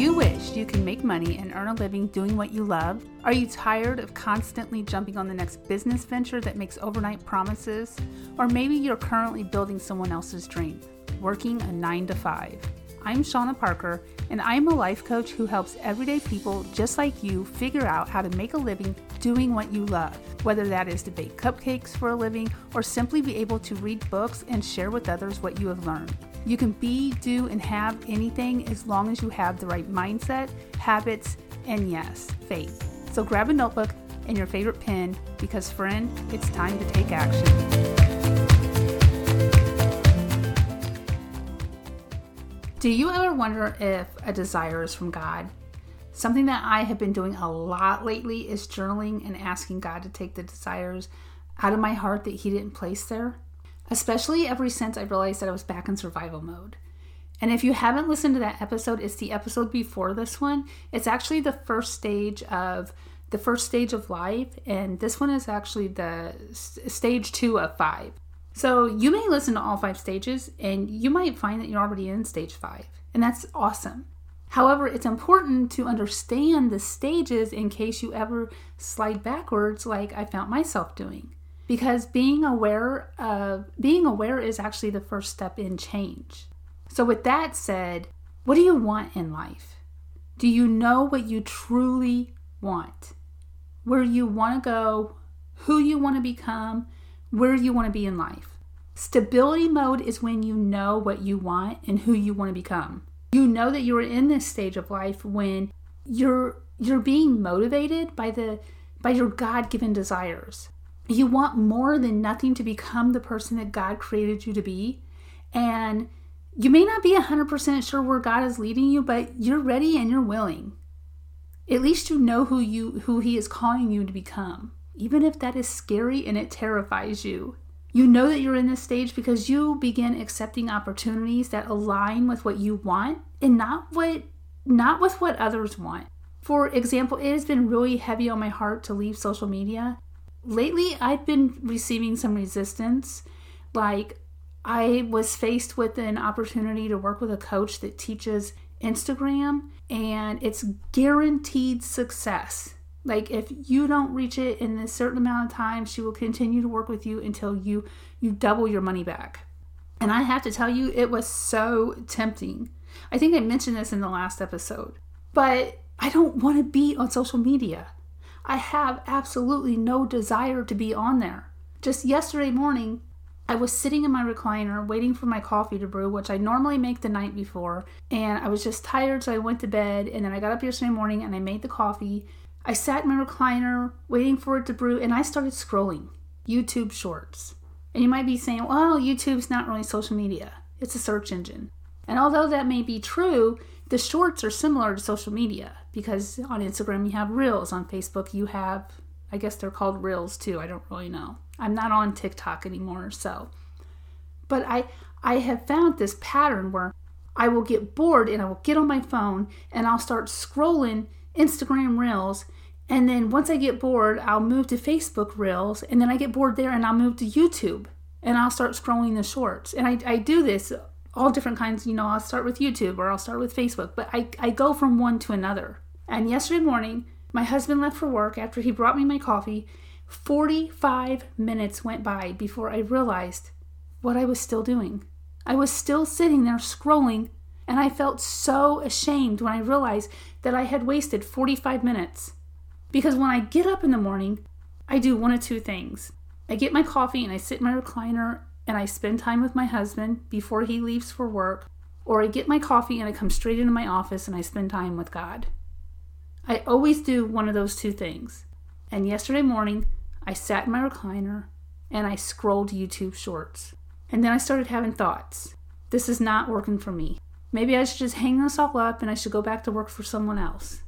you wish you can make money and earn a living doing what you love? Are you tired of constantly jumping on the next business venture that makes overnight promises? Or maybe you're currently building someone else's dream, working a 9 to 5. I'm Shauna Parker, and I'm a life coach who helps everyday people just like you figure out how to make a living doing what you love, whether that is to bake cupcakes for a living or simply be able to read books and share with others what you have learned. You can be, do, and have anything as long as you have the right mindset, habits, and yes, faith. So grab a notebook and your favorite pen because, friend, it's time to take action. Do you ever wonder if a desire is from God? Something that I have been doing a lot lately is journaling and asking God to take the desires out of my heart that He didn't place there especially ever since I realized that I was back in survival mode. And if you haven't listened to that episode, it's the episode before this one. It's actually the first stage of the first stage of life, and this one is actually the stage two of five. So you may listen to all five stages, and you might find that you're already in stage five, and that's awesome. However, it's important to understand the stages in case you ever slide backwards, like I found myself doing because being aware of being aware is actually the first step in change. So with that said, what do you want in life? Do you know what you truly want? Where you want to go, who you want to become, where you want to be in life. Stability mode is when you know what you want and who you want to become. You know that you're in this stage of life when you're you're being motivated by the by your God-given desires. You want more than nothing to become the person that God created you to be. And you may not be 100% sure where God is leading you, but you're ready and you're willing. At least you know who you who he is calling you to become. Even if that is scary and it terrifies you. You know that you're in this stage because you begin accepting opportunities that align with what you want and not what not with what others want. For example, it has been really heavy on my heart to leave social media lately I've been receiving some resistance. Like, I was faced with an opportunity to work with a coach that teaches Instagram, and it's guaranteed success. Like if you don't reach it in a certain amount of time, she will continue to work with you until you you double your money back. And I have to tell you, it was so tempting. I think I mentioned this in the last episode, but I don't want to be on social media. I have absolutely no desire to be on there. Just yesterday morning, I was sitting in my recliner waiting for my coffee to brew, which I normally make the night before, and I was just tired, so I went to bed. And then I got up yesterday morning and I made the coffee. I sat in my recliner waiting for it to brew, and I started scrolling YouTube shorts. And you might be saying, well, YouTube's not really social media, it's a search engine. And although that may be true, the shorts are similar to social media because on Instagram you have reels, on Facebook you have, I guess they're called reels too. I don't really know. I'm not on TikTok anymore, so. But I I have found this pattern where I will get bored and I will get on my phone and I'll start scrolling Instagram reels and then once I get bored, I'll move to Facebook reels and then I get bored there and I'll move to YouTube and I'll start scrolling the shorts. And I, I do this all different kinds. You know, I'll start with YouTube or I'll start with Facebook, but I, I go from one to another. And yesterday morning, my husband left for work after he brought me my coffee. 45 minutes went by before I realized what I was still doing. I was still sitting there scrolling, and I felt so ashamed when I realized that I had wasted 45 minutes. Because when I get up in the morning, I do one of two things. I get my coffee and I sit in my recliner and I spend time with my husband before he leaves for work, or I get my coffee and I come straight into my office and I spend time with God. I always do one of those two things. And yesterday morning, I sat in my recliner and I scrolled YouTube shorts. And then I started having thoughts. This is not working for me. Maybe I should just hang this all up and I should go back to work for someone else.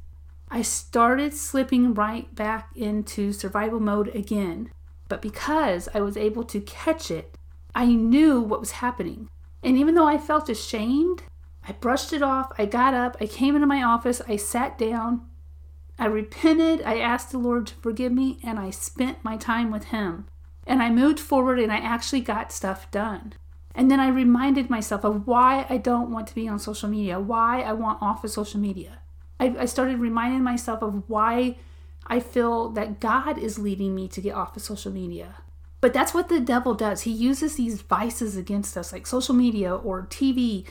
I started slipping right back into survival mode again. But because I was able to catch it I knew what was happening. And even though I felt ashamed, I brushed it off. I got up. I came into my office. I sat down. I repented. I asked the Lord to forgive me, and I spent my time with Him. And I moved forward and I actually got stuff done. And then I reminded myself of why I don't want to be on social media, why I want off of social media. I, I started reminding myself of why I feel that God is leading me to get off of social media. But that's what the devil does. He uses these vices against us, like social media or TV,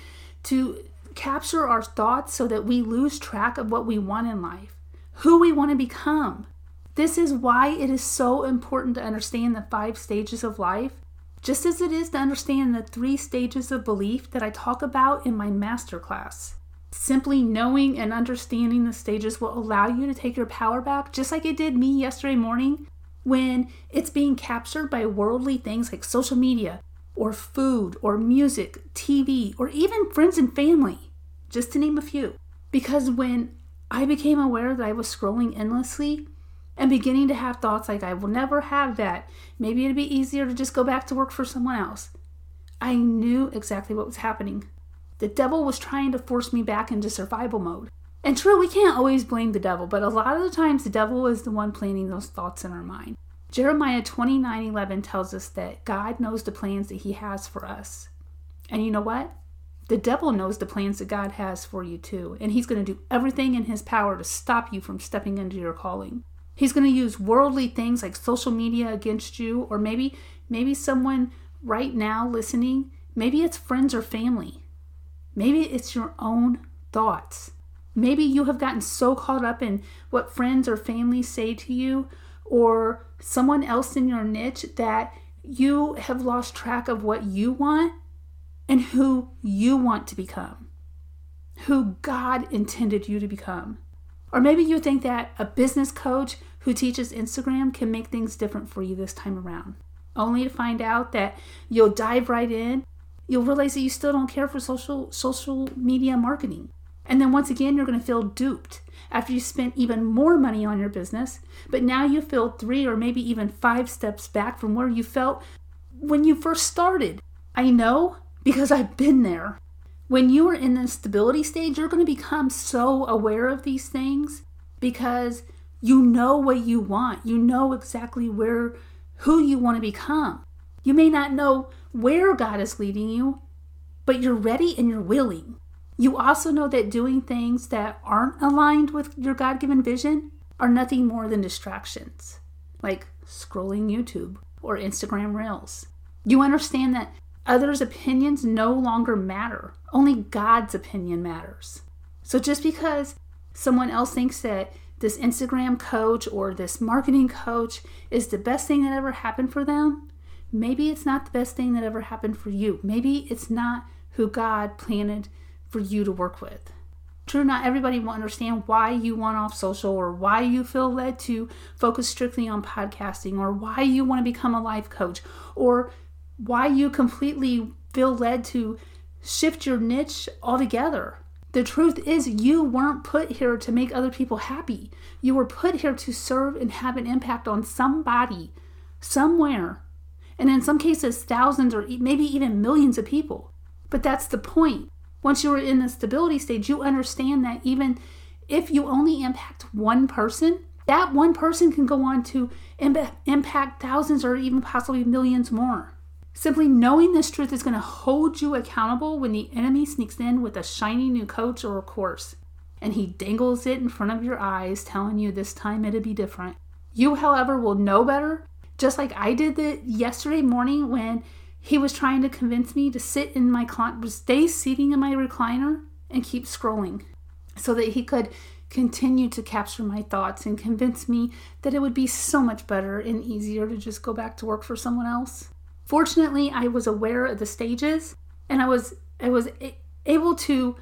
to capture our thoughts so that we lose track of what we want in life, who we want to become. This is why it is so important to understand the five stages of life, just as it is to understand the three stages of belief that I talk about in my masterclass. Simply knowing and understanding the stages will allow you to take your power back, just like it did me yesterday morning when it's being captured by worldly things like social media, or food, or music, TV, or even friends and family, just to name a few. Because when I became aware that I was scrolling endlessly and beginning to have thoughts like, I will never have that, maybe it'd be easier to just go back to work for someone else, I knew exactly what was happening. The devil was trying to force me back into survival mode. And true, we can't always blame the devil, but a lot of the times the devil is the one planting those thoughts in our mind. Jeremiah 29 11 tells us that God knows the plans that he has for us. And you know what? The devil knows the plans that God has for you too, and he's going to do everything in his power to stop you from stepping into your calling. He's going to use worldly things like social media against you or maybe maybe someone right now listening, maybe it's friends or family Maybe it's your own thoughts. Maybe you have gotten so caught up in what friends or family say to you or someone else in your niche that you have lost track of what you want and who you want to become, who God intended you to become. Or maybe you think that a business coach who teaches Instagram can make things different for you this time around, only to find out that you'll dive right in you'll realize that you still don't care for social social media marketing. And then once again, you're going to feel duped after you spent even more money on your business, but now you feel three or maybe even five steps back from where you felt when you first started. I know because I've been there. When you are in the stability stage, you're going to become so aware of these things because you know what you want. You know exactly where who you want to become. You may not know where God is leading you, but you're ready and you're willing. You also know that doing things that aren't aligned with your God given vision are nothing more than distractions, like scrolling YouTube or Instagram Reels. You understand that others' opinions no longer matter, only God's opinion matters. So just because someone else thinks that this Instagram coach or this marketing coach is the best thing that ever happened for them maybe it's not the best thing that ever happened for you. Maybe it's not who God planted for you to work with. True, not everybody will understand why you want off social or why you feel led to focus strictly on podcasting or why you want to become a life coach or why you completely feel led to shift your niche altogether. The truth is, you weren't put here to make other people happy. You were put here to serve and have an impact on somebody, somewhere, and in some cases, thousands or maybe even millions of people. But that's the point. Once you're in the stability stage, you understand that even if you only impact one person, that one person can go on to impact thousands or even possibly millions more. Simply knowing this truth is going to hold you accountable when the enemy sneaks in with a shiny new coach or a course and he dangles it in front of your eyes, telling you this time it'll be different. You, however, will know better just like I did the yesterday morning when he was trying to convince me to sit in my stay seating in my recliner and keep scrolling so that he could continue to capture my thoughts and convince me that it would be so much better and easier to just go back to work for someone else. Fortunately, I was aware of the stages and I was I was able to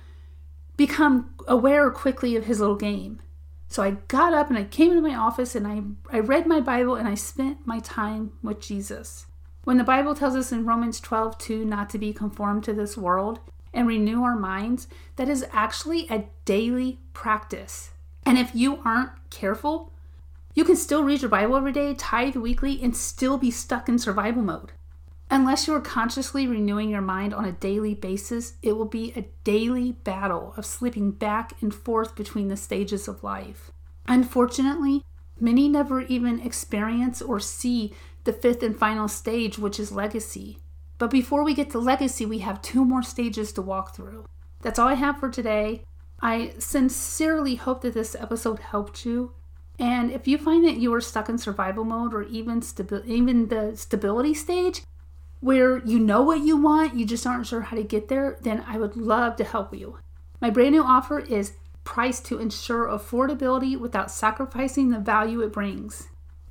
become aware quickly of his little game. So I got up and I came into my office and I, I read my Bible and I spent my time with Jesus. When the Bible tells us in Romans 12 2 not to be conformed to this world and renew our minds, that is actually a daily practice. And if you aren't careful, you can still read your Bible every day, tithe weekly, and still be stuck in survival mode. Unless you are consciously renewing your mind on a daily basis, it will be a daily battle of slipping back and forth between the stages of life. Unfortunately, many never even experience or see the fifth and final stage, which is legacy. But before we get to legacy, we have two more stages to walk through. That's all I have for today. I sincerely hope that this episode helped you. And if you find that you are stuck in survival mode or even stabi- even the stability stage where you know what you want, you just aren't sure how to get there, then I would love to help you. My brand new offer is priced to ensure affordability without sacrificing the value it brings.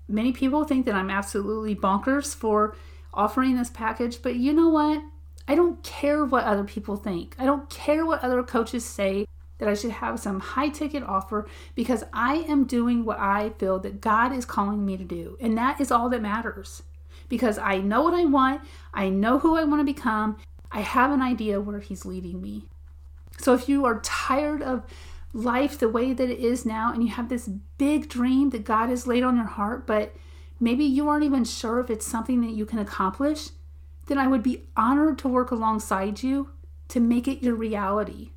Many people think that I'm absolutely bonkers for offering this package, but you know what? I don't care what other people think. I don't care what other coaches say that I should have some high ticket offer because I am doing what I feel that God is calling me to do. And that is all that matters. Because I know what I want, I know who I want to become, I have an idea where He's leading me. So if you are tired of life the way that it is now and you have this big dream that God has laid on your heart, but maybe you aren't even sure if it's something that you can accomplish, then I would be honored to work alongside you to make it your reality.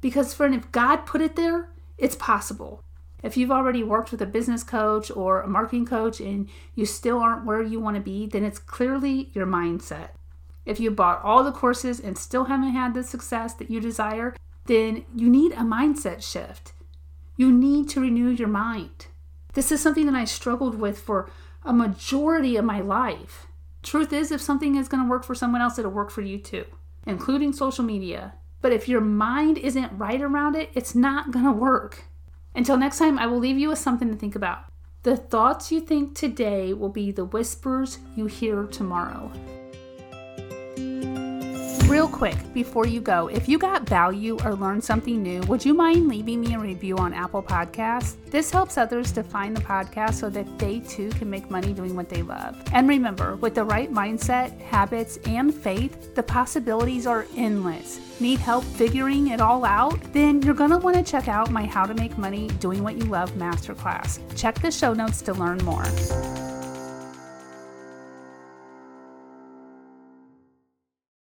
Because, friend, if God put it there, it's possible. If you've already worked with a business coach or a marketing coach and you still aren't where you want to be, then it's clearly your mindset. If you bought all the courses and still haven't had the success that you desire, then you need a mindset shift. You need to renew your mind. This is something that I struggled with for a majority of my life. Truth is, if something is going to work for someone else, it'll work for you too, including social media. But if your mind isn't right around it, it's not going to work. Until next time, I will leave you with something to think about. The thoughts you think today will be the whispers you hear tomorrow. Real quick, before you go, if you got value or learned something new, would you mind leaving me a review on Apple Podcasts? This helps others to find the podcast so that they too can make money doing what they love. And remember, with the right mindset, habits, and faith, the possibilities are endless. Need help figuring it all out? Then you're going to want to check out my How to Make Money Doing What You Love masterclass. Check the show notes to learn more.